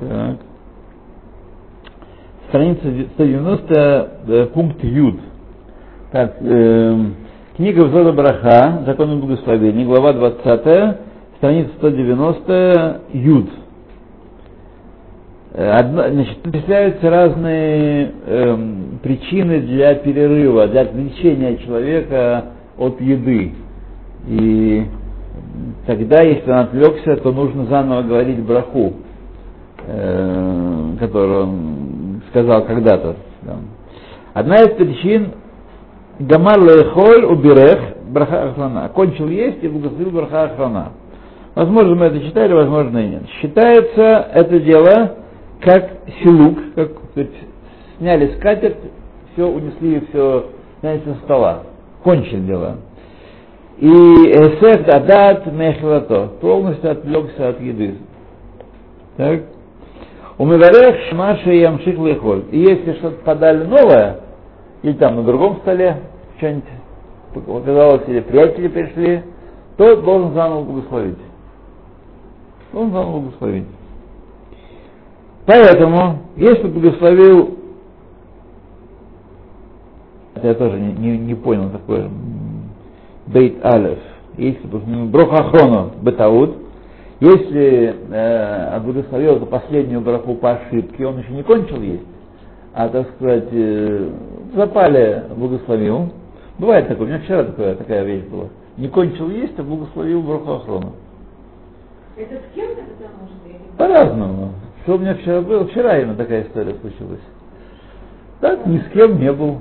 Так. Страница 190, э, пункт Юд. Так, э, книга Взода Браха, законы благословения, глава 20, страница 190, Юд. Одна, значит, перечисляются разные э, причины для перерыва, для отвлечения человека от еды. И тогда, если он отвлекся, то нужно заново говорить браху, э, которую он сказал когда-то. Одна из причин Гамар лехоль уберех браха охрана. Окончил есть и благословил браха охрана. Возможно, мы это читали, возможно и нет. Считается это дело как силук, как сказать, сняли скатерть, все унесли, все сняли со стола. Кончили дело. И эсеф адат мехлато, полностью отвлекся от еды. Так? У Меварех Шмаша и Ямших Лехоль. И если что-то подали новое, или там на другом столе что-нибудь показалось, или приятели пришли, то должен заново благословить. Должен заново благословить. Поэтому, если благословил, я тоже не, не, не понял такое, бейт алев, если брохахрону бетаут, если э, благословил эту последнюю браху по ошибке, он еще не кончил есть, а, так сказать, э, запали благословил. Бывает такое, у меня вчера такая, такая вещь была. Не кончил есть, а благословил браху охрону. Это с кем-то потому что? По-разному. Что у меня вчера было? Вчера именно такая история случилась. Так, ни с кем не был.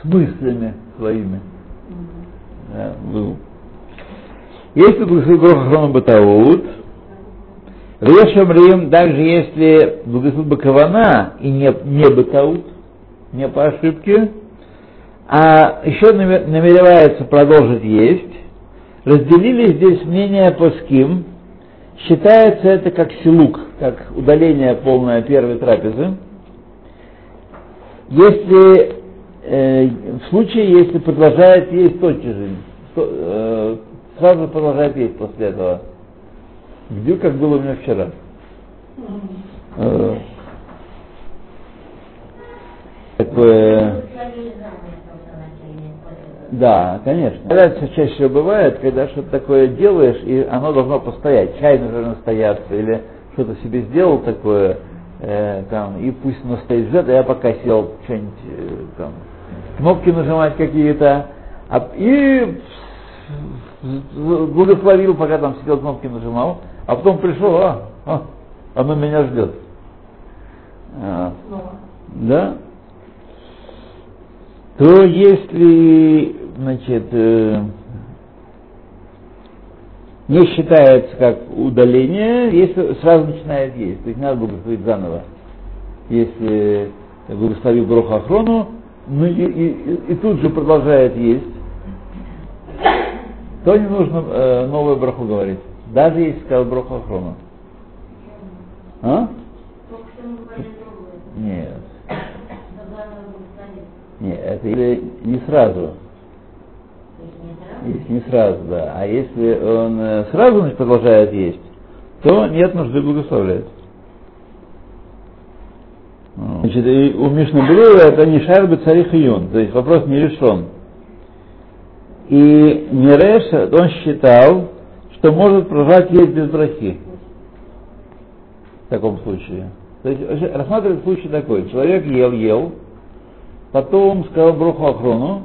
С мыслями своими. Да, был. Если благословил Охрану Батаут, Рим, также если благословил Бакавана и не, не Батаут, не по ошибке, а еще намеревается продолжить есть, разделили здесь мнение по ским, считается это как силук, как удаление полное первой трапезы. Если э, в случае, если продолжает есть тотчас же, то, э, сразу продолжает есть после этого. Где как было у меня вчера. Э, такое, да, конечно. Это чаще всего бывает, когда что-то такое делаешь, и оно должно постоять. Чай нужно настояться, или что-то себе сделал такое, э, там, и пусть оно стоит ждет, а я пока сел что-нибудь э, там, кнопки нажимать какие-то, а, и благословил, пока там сидел, кнопки нажимал, а потом пришел, а, а оно меня ждет. А, да? То если, значит, э, не считается как удаление, если сразу начинает есть, то есть надо благословить заново. Если благословил Броха Охрону, ну и, и, и тут же продолжает есть, то не нужно э, новую браху говорить. Даже если сказал браху охрону. А? Нет. Нет, это или не сразу. Если не сразу, да. А если он э, сразу значит, продолжает есть, то нет нужды благословлять. Значит, и у Мишнабрила это не шарбы царих июн, то есть вопрос не решен. И Миреш, он считал, что может продолжать есть без брахи. В таком случае. То есть рассматривать случай такой. Человек ел, ел, потом сказал броху охрону,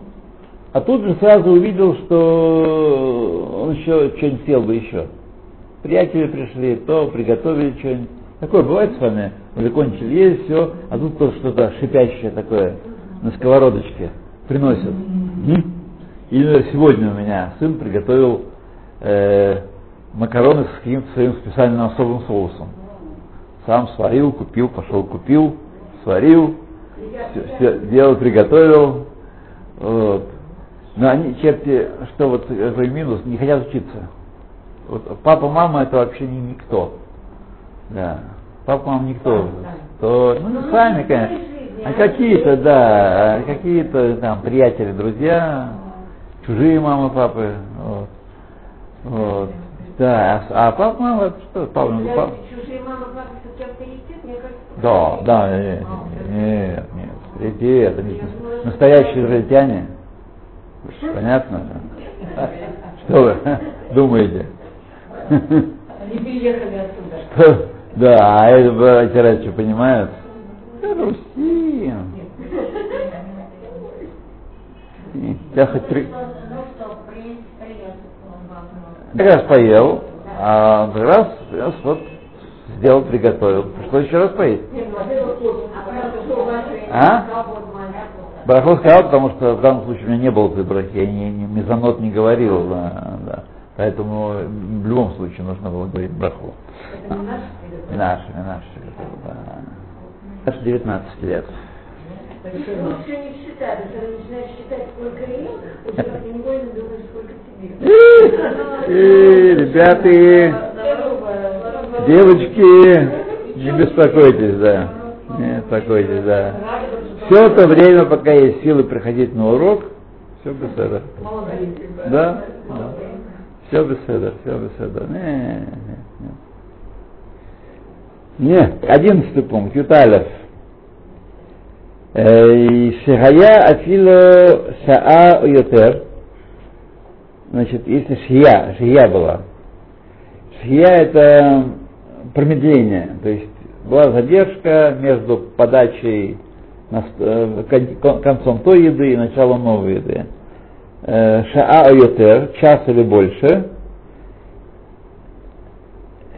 а тут же сразу увидел, что он еще что-нибудь съел бы еще. Приятели пришли, то приготовили что-нибудь. Такое бывает с вами, вы закончили есть, все, а тут то что-то шипящее такое на сковородочке приносят. Или сегодня у меня сын приготовил э, макароны с каким-то своим специальным особым соусом. Сам сварил, купил, пошел купил, сварил, все, все делал, приготовил. Вот. Но они, черти, что вот какой минус, не хотят учиться. Вот папа, мама это вообще не никто. Да. Папа, мама никто. То, ну, не сами, конечно. А какие-то, да, какие-то там приятели, друзья, чужие мамы, папы. Вот. Вот. Да, а, а папа, мама, это что, папа, ну, папа. Чужие мама, папа кем-то едят, мне кажется. Да, да, нет, нет, нет, эти, это не настоящие израильтяне. Понятно? Что вы думаете? Они приехали оттуда. Что? Да, а это братья что понимают? Да, Руси. Я хоть три... Я как раз поел, а как раз, раз вот сделал, приготовил. Пришлось еще раз поесть. А? Бараху сказал, потому что в данном случае у меня не было брахи, я не, не, мезонот не говорил, да, да. Поэтому в любом случае нужно было говорить браху. Наши, наши, да. Аж 19 лет. Лучше не считать, когда начинаешь считать, сколько ел, уже невольно думаешь, сколько тебе. Ребята, девочки, не беспокойтесь, да. Не беспокойтесь, да. Все это время, пока есть силы приходить на урок, все без этого. Да? да. Все без этого, все без этого. Не, не, не. Не, одиннадцатый пункт, Юталев. Шихая афило шаа йотер. Значит, если шия, шия была. Шия это промедление, то есть была задержка между подачей концом той еды и началом новой еды. Шаа йотер, час или больше.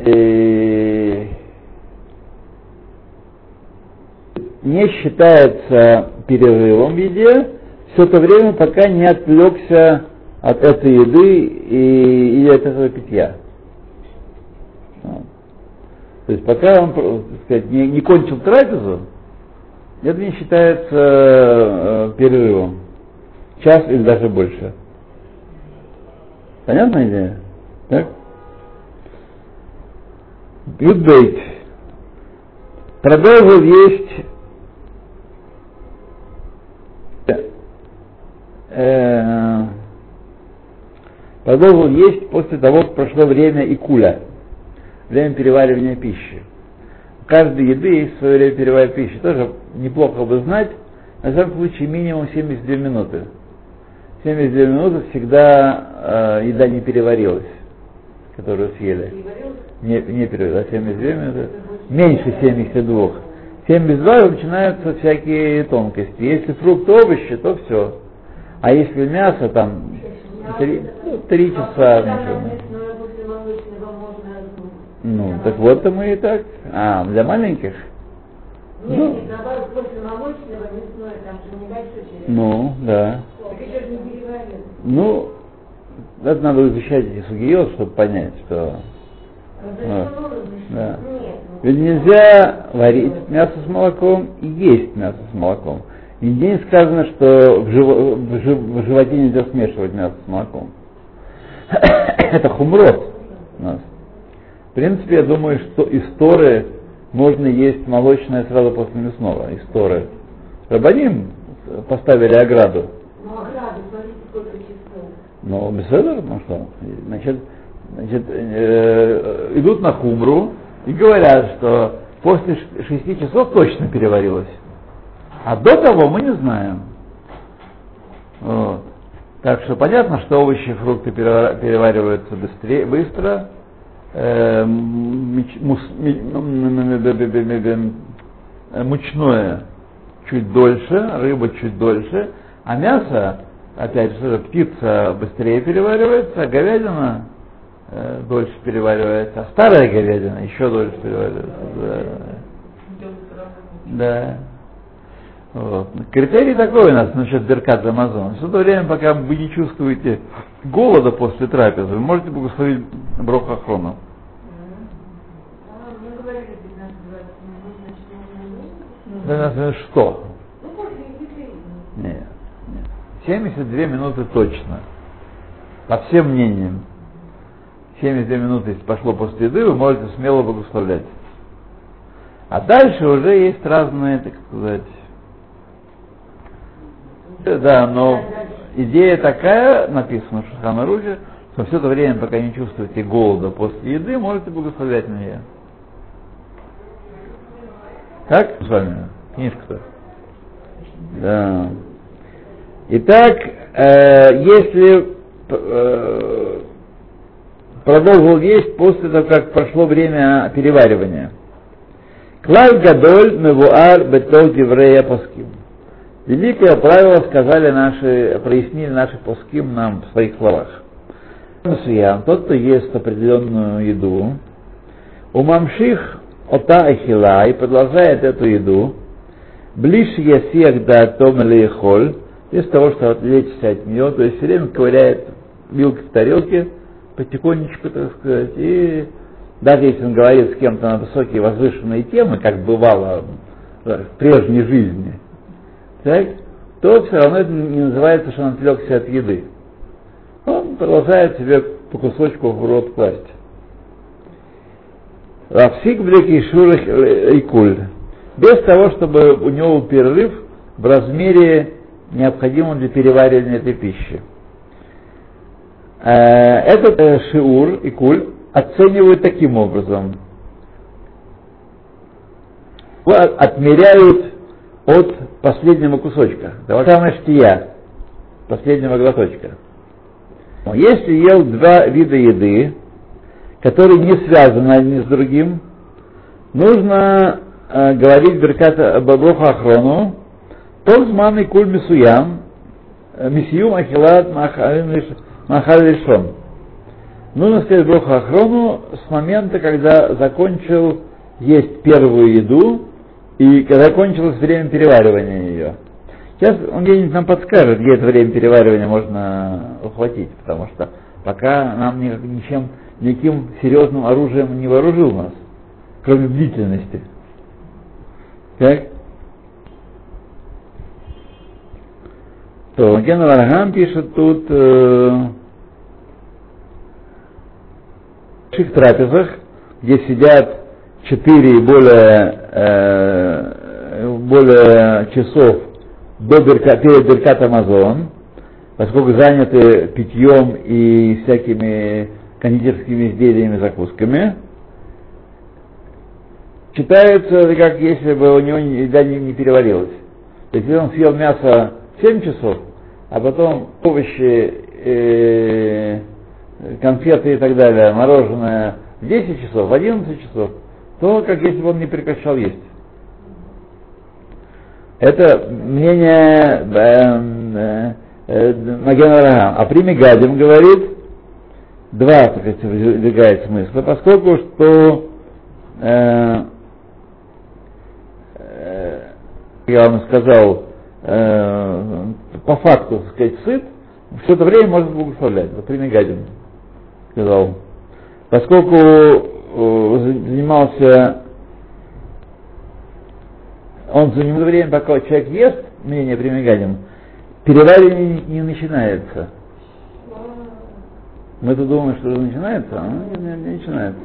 И не считается перерывом в еде все то время, пока не отвлекся от этой еды и, или от этого питья. То есть пока он так сказать, не, не кончил трапезу, это не считается э, перерывом. Час или даже больше. Понятная идея? Так? Юдбейт. Продолжил есть а должен есть после того, как прошло время и куля время переваривания пищи. У каждой еды есть свое время переваривания пищи. Тоже неплохо бы знать, на самом случае минимум 72 минуты. 72 минуты всегда э, еда не переварилась, которую съели. Не, не переварилась, а 72 минуты. Меньше 72. 72 начинаются всякие тонкости. Если фрукты, овощи, то все. А если мясо, там, 3, Три часа. Ну, так вот-то мы и так. А, для маленьких? Нет, ну. наоборот, после молочного мясное, там же небольшой череп. Ну, да. Так еще же не переварил. Ну, это надо изучать эти сугио, чтобы понять, что... Ну, вот. Да. Ну, Ведь ну, нельзя варить мясо с молоком и есть мясо с молоком. Нигде не сказано, что в, жив... в животе нельзя смешивать мясо с молоком. Это хумрот у нас. В принципе, я думаю, что из Торы можно есть молочное сразу после мясного, из Торы. Рабаним поставили ограду. Ну, ограду, смотрите, сколько часов. Ну, беседа, ну что, значит, значит э, идут на хумру и говорят, что после шести часов точно переварилось. А до того мы не знаем. Вот. Так что понятно, что овощи и фрукты перевариваются быстрее, быстро, э, мучное чуть дольше, рыба чуть дольше, а мясо, опять же, птица быстрее переваривается, а говядина э, дольше переваривается, а старая говядина еще дольше переваривается. Да. да. Вот. Критерий такой у нас насчет Беркат Амазон. Все то время, пока вы не чувствуете голода после трапезы, вы можете благословить Брохахрону. Да, что? Нет, нет. 72 минуты точно. По всем мнениям. 72 минуты, если пошло после еды, вы можете смело благословлять. А дальше уже есть разные, так сказать, да, но идея такая, написана в Шаханарузе, то все это время, пока не чувствуете голода после еды, можете благословлять на нее. Так с вами? Книжка-то. Да. Итак, э, если э, продолжил есть после того, как прошло время переваривания. Клаль гадоль мевуар бетол еврея паским. Великое правило сказали наши, прояснили наши паским нам в своих словах. Тот, кто ест определенную еду, у мамших ота ахила и продолжает эту еду, ближе ясиях да том или холь, без того, чтобы отвлечься от нее, то есть все время ковыряет вилкой в тарелке, потихонечку, так сказать, и даже если он говорит с кем-то на высокие возвышенные темы, как бывало в прежней жизни, так, то все равно это не называется, что он отвлекся от еды. Он продолжает себе по кусочку в рот класть. Рафсик блеки шурах и куль. Без того, чтобы у него был перерыв в размере необходимом для переваривания этой пищи. Э, этот э, шиур и куль оценивают таким образом. Отмеряют от последнего кусочка, самого штия, последнего глоточка. Если ел два вида еды, которые не связаны одни с другим, нужно э, говорить Беркат Бабруха Ахрону, Толзман и Куль Мисуям, э, Мисиюм Ахилат Махаль Решон. Нужно сказать Броху Ахрону с момента, когда закончил есть первую еду и когда закончилось время переваривания ее. Сейчас он где-нибудь нам подскажет, где это время переваривания можно ухватить, потому что пока нам ничем, никаким серьезным оружием не вооружил нас, кроме бдительности. Так? То Ген Варгам пишет тут э, в трапезах, где сидят четыре и более, э, более часов до Берка, перед Беркат Амазон, поскольку заняты питьем и всякими кондитерскими изделиями, закусками, считается, как если бы у него еда не, не переварилась. То есть, он съел мясо 7 часов, а потом овощи, э, конфеты и так далее, мороженое в 10 часов, в 11 часов, то как если бы он не прекращал есть. Это мнение э, э, Магена Рахам. А при Мегадим говорит, два, так сказать, выдвигает смысла, поскольку что э, э, я вам сказал, э, по факту, так сказать, сыт, все это время может благословлять. Вот при Мегадим сказал. Поскольку занимался он занимает время, пока человек ест, мнение примеганин, переваривание не, начинается. Мы-то думаем, что начинается, а не, не, начинается.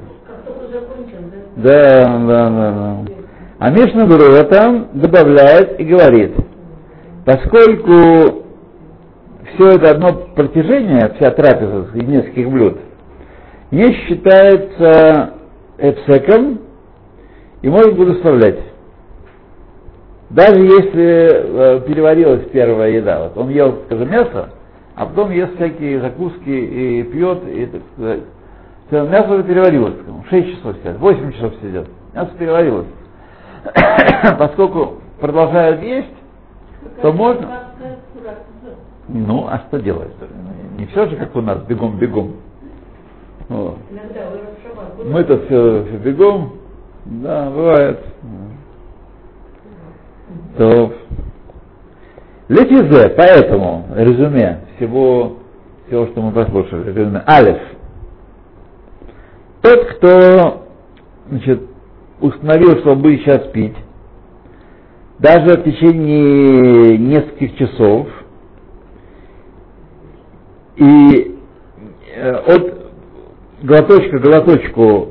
Да, да, да, да. А Мишна Брура там добавляет и говорит, поскольку все это одно протяжение, вся трапеза из нескольких блюд, не считается эпсеком и может благословлять. Даже если э, переварилась первая еда, вот он ел, скажем, мясо, а потом ест всякие закуски и пьет, и так сказать. Мясо уже переварилось, 6 часов сидят, 8 часов сидят, мясо переварилось. Поскольку продолжают есть, то можно... Ну, а что делать? Не все же, как у нас, бегом-бегом. Вот. Мы-то все, все бегом, да, бывает. То Летизе, поэтому, резюме всего, всего, что мы послушали, резюме, Алиф. Тот, кто значит, установил, что будет сейчас пить, даже в течение нескольких часов, и э, от глоточка к глоточку,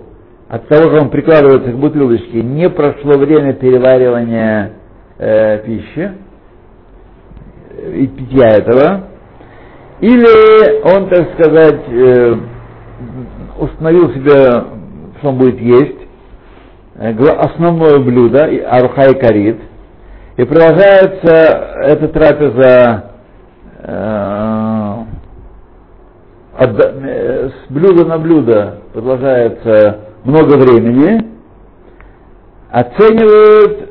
от того, как он прикладывается к бутылочке, не прошло время переваривания э, пищи и питья этого, Или он, так сказать, э, установил себе, что он будет есть, э, основное блюдо, аруха и карит, и продолжается эта трапеза э, отда- э, с блюда на блюдо продолжается много времени, оценивают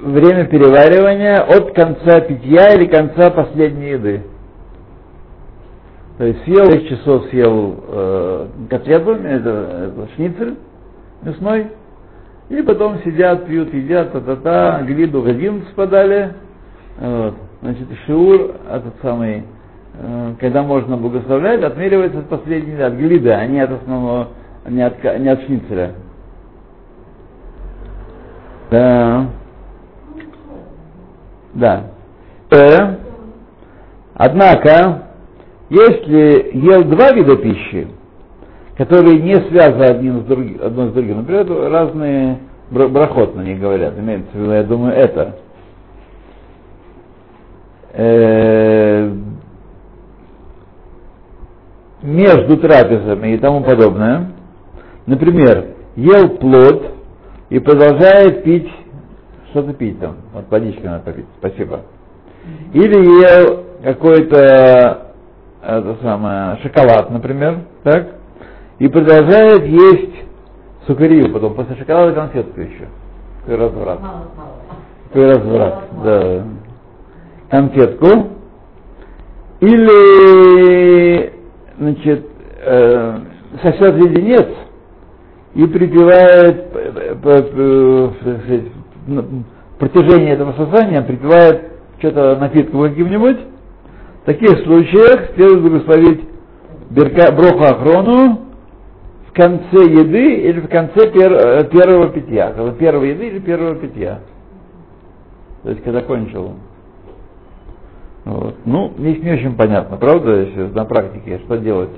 время переваривания от конца питья или конца последней еды. То есть съел 6 часов съел э, котлету, это, это шницель мясной, и потом сидят, пьют, едят, та-та-та, глиду в 11 подали, вот. Значит, шиур, этот самый, когда можно благословлять, отмеривается от последней, от глида, а не от основного, не от, не от шницеля. Да. Да. Э, однако, если ел два вида пищи, которые не связаны одним с другим, одно с другим, например, разные бра- брахот на них говорят, имеется в виду, я думаю, это. Между трапезами и тому подобное. Например, ел плод и продолжает пить, что-то пить там, вот водички надо попить, спасибо. Или ел какой-то это самое, шоколад, например, так, и продолжает есть сухарию потом, после шоколада конфетку еще. Какой разврат. Какой разврат, да. Конфетку. Или, значит, э, сосет леденец и припевает п- п- п- так сказать, на протяжении этого сосания припевает что-то напитком каким-нибудь. В таких случаях следует благословить берка, броху охрону в конце еды или в конце пер- э, первого питья. Первой еды или первого питья. То есть, когда кончил. Вот. Ну, здесь не очень понятно, правда, если на практике, что делать.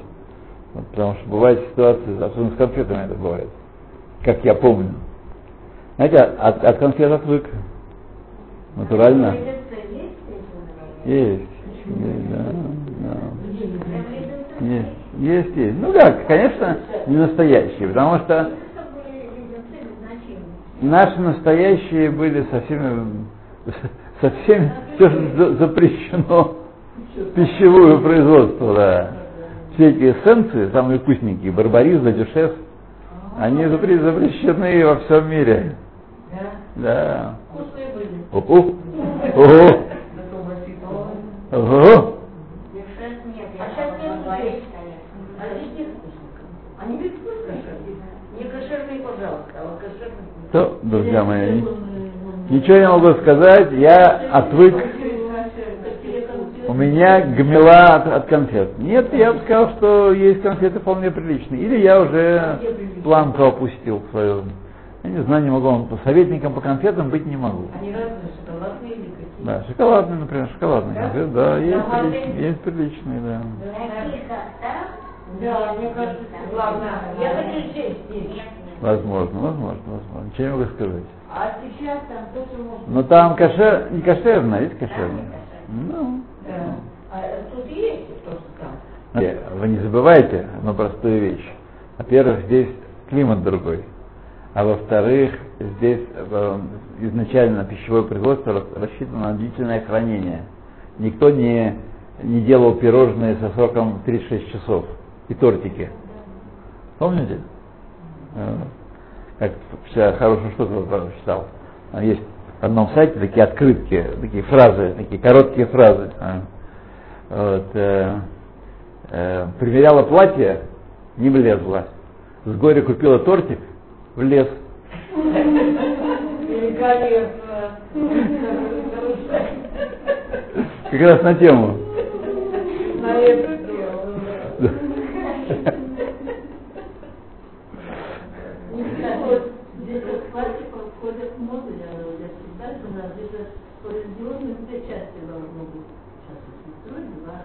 Вот, потому что бывают ситуации, особенно с конфетами это бывает, как я помню. Знаете, от, от конфет отвык. Натурально. Есть. Есть, да, да. Есть, есть, есть. Ну как, конечно, не настоящие, потому что наши настоящие были со всеми, со всеми, все запрещено пищевое производство, да. Все эти эссенции, самые вкусненькие, барбарис, дюшес, они запре- запрещены во всем мире. Да. Вкусные были. Ого. Ого. Ого. А А здесь нет вкусников. Они ведь вкусные. Не кошерные, пожалуйста, а вот кошерные. То, друзья мои, ничего не могу сказать, я отвык, у меня гмела от, от конфет. Нет, я бы сказал, что есть конфеты вполне приличные. Или я уже планку опустил свою. Я не знаю, не могу, вам советником по конфетам быть не могу. Они разные, шоколадные или какие? Да, шоколадные, например, шоколадные Да? конфеты, да, есть, приличные, есть приличные, да. Да, мне кажется, главное. Я хочу честь есть. Возможно, возможно, возможно. Ничего не могу сказать. А сейчас там то, что можно. Но там кошер, не кошерное, есть кошерное. Ну, Да. А тут есть то, что там. Э, Вы не забывайте одну простую вещь. Во-первых, здесь климат другой. А во-вторых, здесь э, изначально пищевое производство рас- рассчитано на длительное хранение. Никто не, не делал пирожные со сроком 36 часов и тортики. Помните? Э, Как вчера хорошую штуку прочитал. Там Есть в одном сайте такие открытки, такие фразы, такие короткие фразы. А. Вот, э, э, примеряла платье, не влезла. С горя купила тортик, влез. Как раз на тему. На это дело. Вот здесь вот пластик входит в моду, я, я считаю, что нас где-то по религиозным две части должно быть. Сейчас вроде два,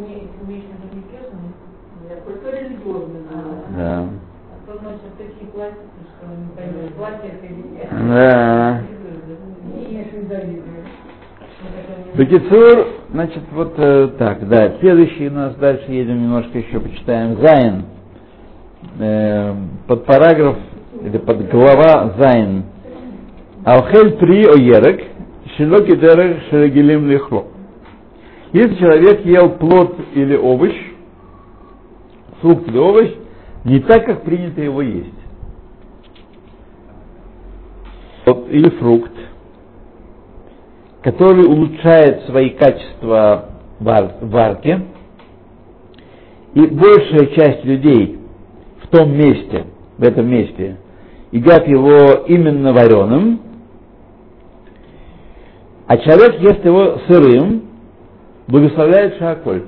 Не, имеешь в виду религиозный? Я только религиозный знаю. Да. А то носят такие пластики, что не поймешь, платье это или нет. Да. Бекицур, Значит, вот э, так, да. Следующий у нас дальше едем немножко еще почитаем. Зайн. Э, под параграф или под глава Зайн. Алхель при оерек, шилоки дерех шерегелим лихло. Если человек ел плод или овощ, фрукт или овощ, не так, как принято его есть. Вот, или фрукт, который улучшает свои качества вар, варки, и большая часть людей в том месте, в этом месте, едят его именно вареным, а человек ест его сырым, благословляет шаколь.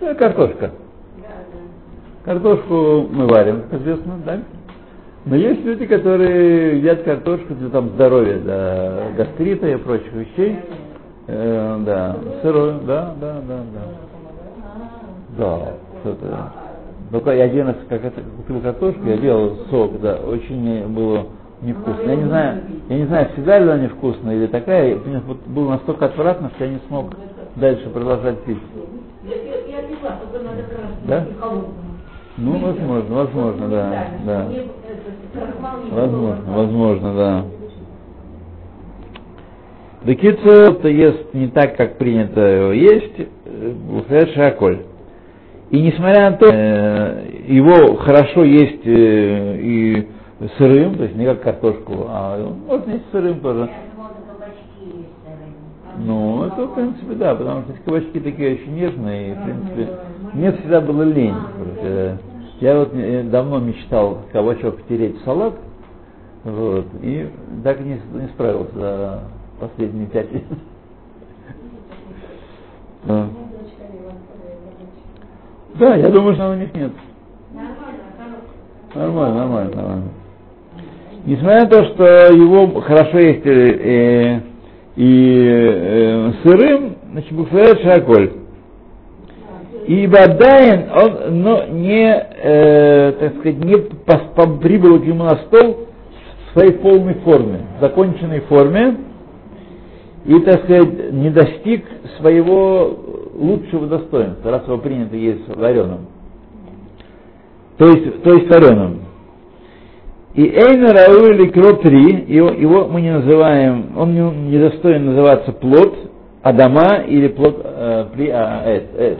Это картошка. Картошку мы варим, известно, да? Но есть люди, которые едят картошку для там, здоровья, для гастрита и прочих вещей. Э, да, сырую, да, да, да, да. Да, что-то. Только я один раз, как это, купил картошку, я делал сок, да, очень было невкусно. Я не знаю, я не знаю, всегда ли она невкусная или такая, мне вот было настолько отвратно, что я не смог дальше продолжать пить. Да? Ну, возможно, возможно, да, да. Возможно, возможно, да. Декица это ест не так, как принято его есть, Бухет Шаколь. И несмотря на то, э, его хорошо есть э, и сырым, то есть не как картошку, а можно есть сырым тоже. Ну, это, в принципе, да, потому что кабачки такие очень нежные, и, в принципе, мне всегда было лень. Я вот давно мечтал кабачок втереть в салат, вот, и так не, не справился за последние пять лет. Да. да, я думаю, что у них нет. Нормально, нормально, нормально. Несмотря на то, что его хорошо есть э, э, и э, сырым, значит, бухферет шаколь. И Бадайн, он но не, э, так сказать, не прибыл к ему на стол в своей полной форме, законченной форме, и, так сказать, не достиг своего лучшего достоинства, раз его принято есть вареным. То есть, то есть вареным. И Эйна Раули Кро 3, его, его мы не называем, он не, не достоин называться плод Адама или плод э, при а, эт, эт.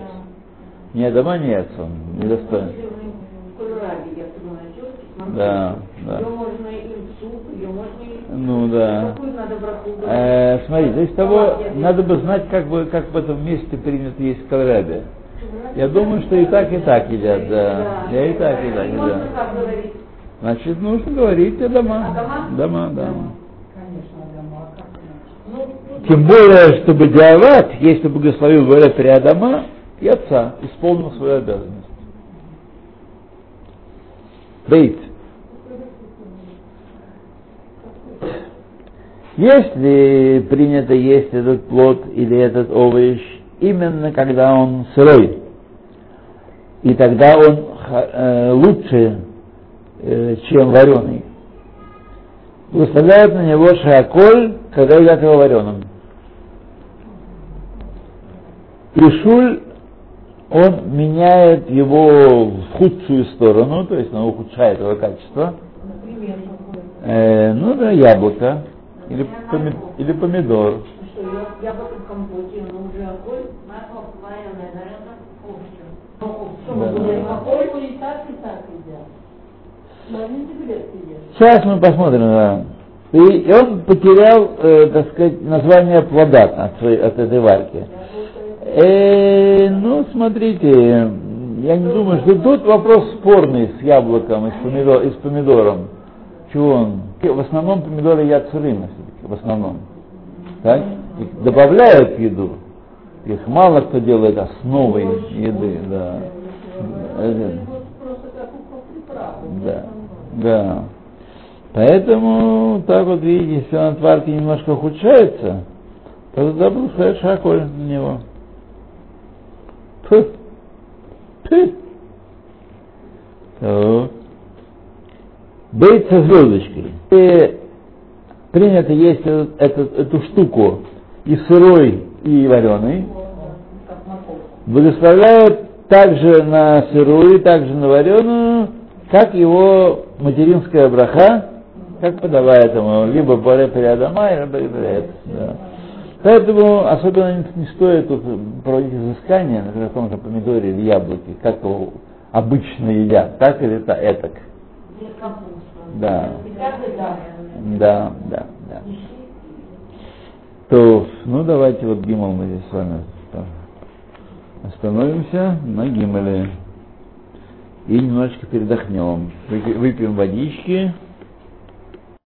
Не Адама, не Эц, он не достоин. Да, да. Ну да. Э, смотрите, то есть того, надо бы знать, как бы, как в этом месте принято есть кальраби. Я думаю, что и так, и так едят, да. Я и так, и так едят. Значит, нужно говорить о дома. Дома, да. Тем более, чтобы диават, если благословил говоря при Адама, и отца исполнил свою обязанность. Бейт. Если принято есть этот плод или этот овощ именно когда он сырой, и тогда он э, лучше э, чем вареный. Выставляют на него шаколь, когда едят его вареным. И шуль, он меняет его в худшую сторону, то есть он ухудшает его качество. Э, ну да, яблоко или, помид, или помидор. Яблоко в компоте, оно уже огонь, масло вареное, наверное, овощи. Да. и так, и так едят. Сейчас мы посмотрим, да. И, он потерял, э, так сказать, название плода от, своей, от этой варки. Э, ну, смотрите, я не думаю, что тут вопрос спорный с яблоком и с, помидор, и с помидором. Чего он? В основном помидоры сырыми, в основном. Так? Их добавляют в еду. Их мало кто делает основой еды, да. Да. Да. Поэтому, так вот видите, если он от варки немножко ухудшается, то тогда будет шаколь на него. Фу. Фу. Так. Бейт со звездочкой. И принято есть этот, этот, эту штуку и сырой, и вареный. Благословляют также на сырую, также на вареную, как его материнская браха, как подавает ему, либо баре переадама, либо перед. Да. Поэтому особенно не, стоит тут проводить изыскания на каком-то помидоре или яблоке, как его обычно едят, так или это, этак. Да. Да, да, да. То, ну давайте вот Гимал мы здесь с вами остановимся на Гимале и немножечко передохнем. Выпьем водички.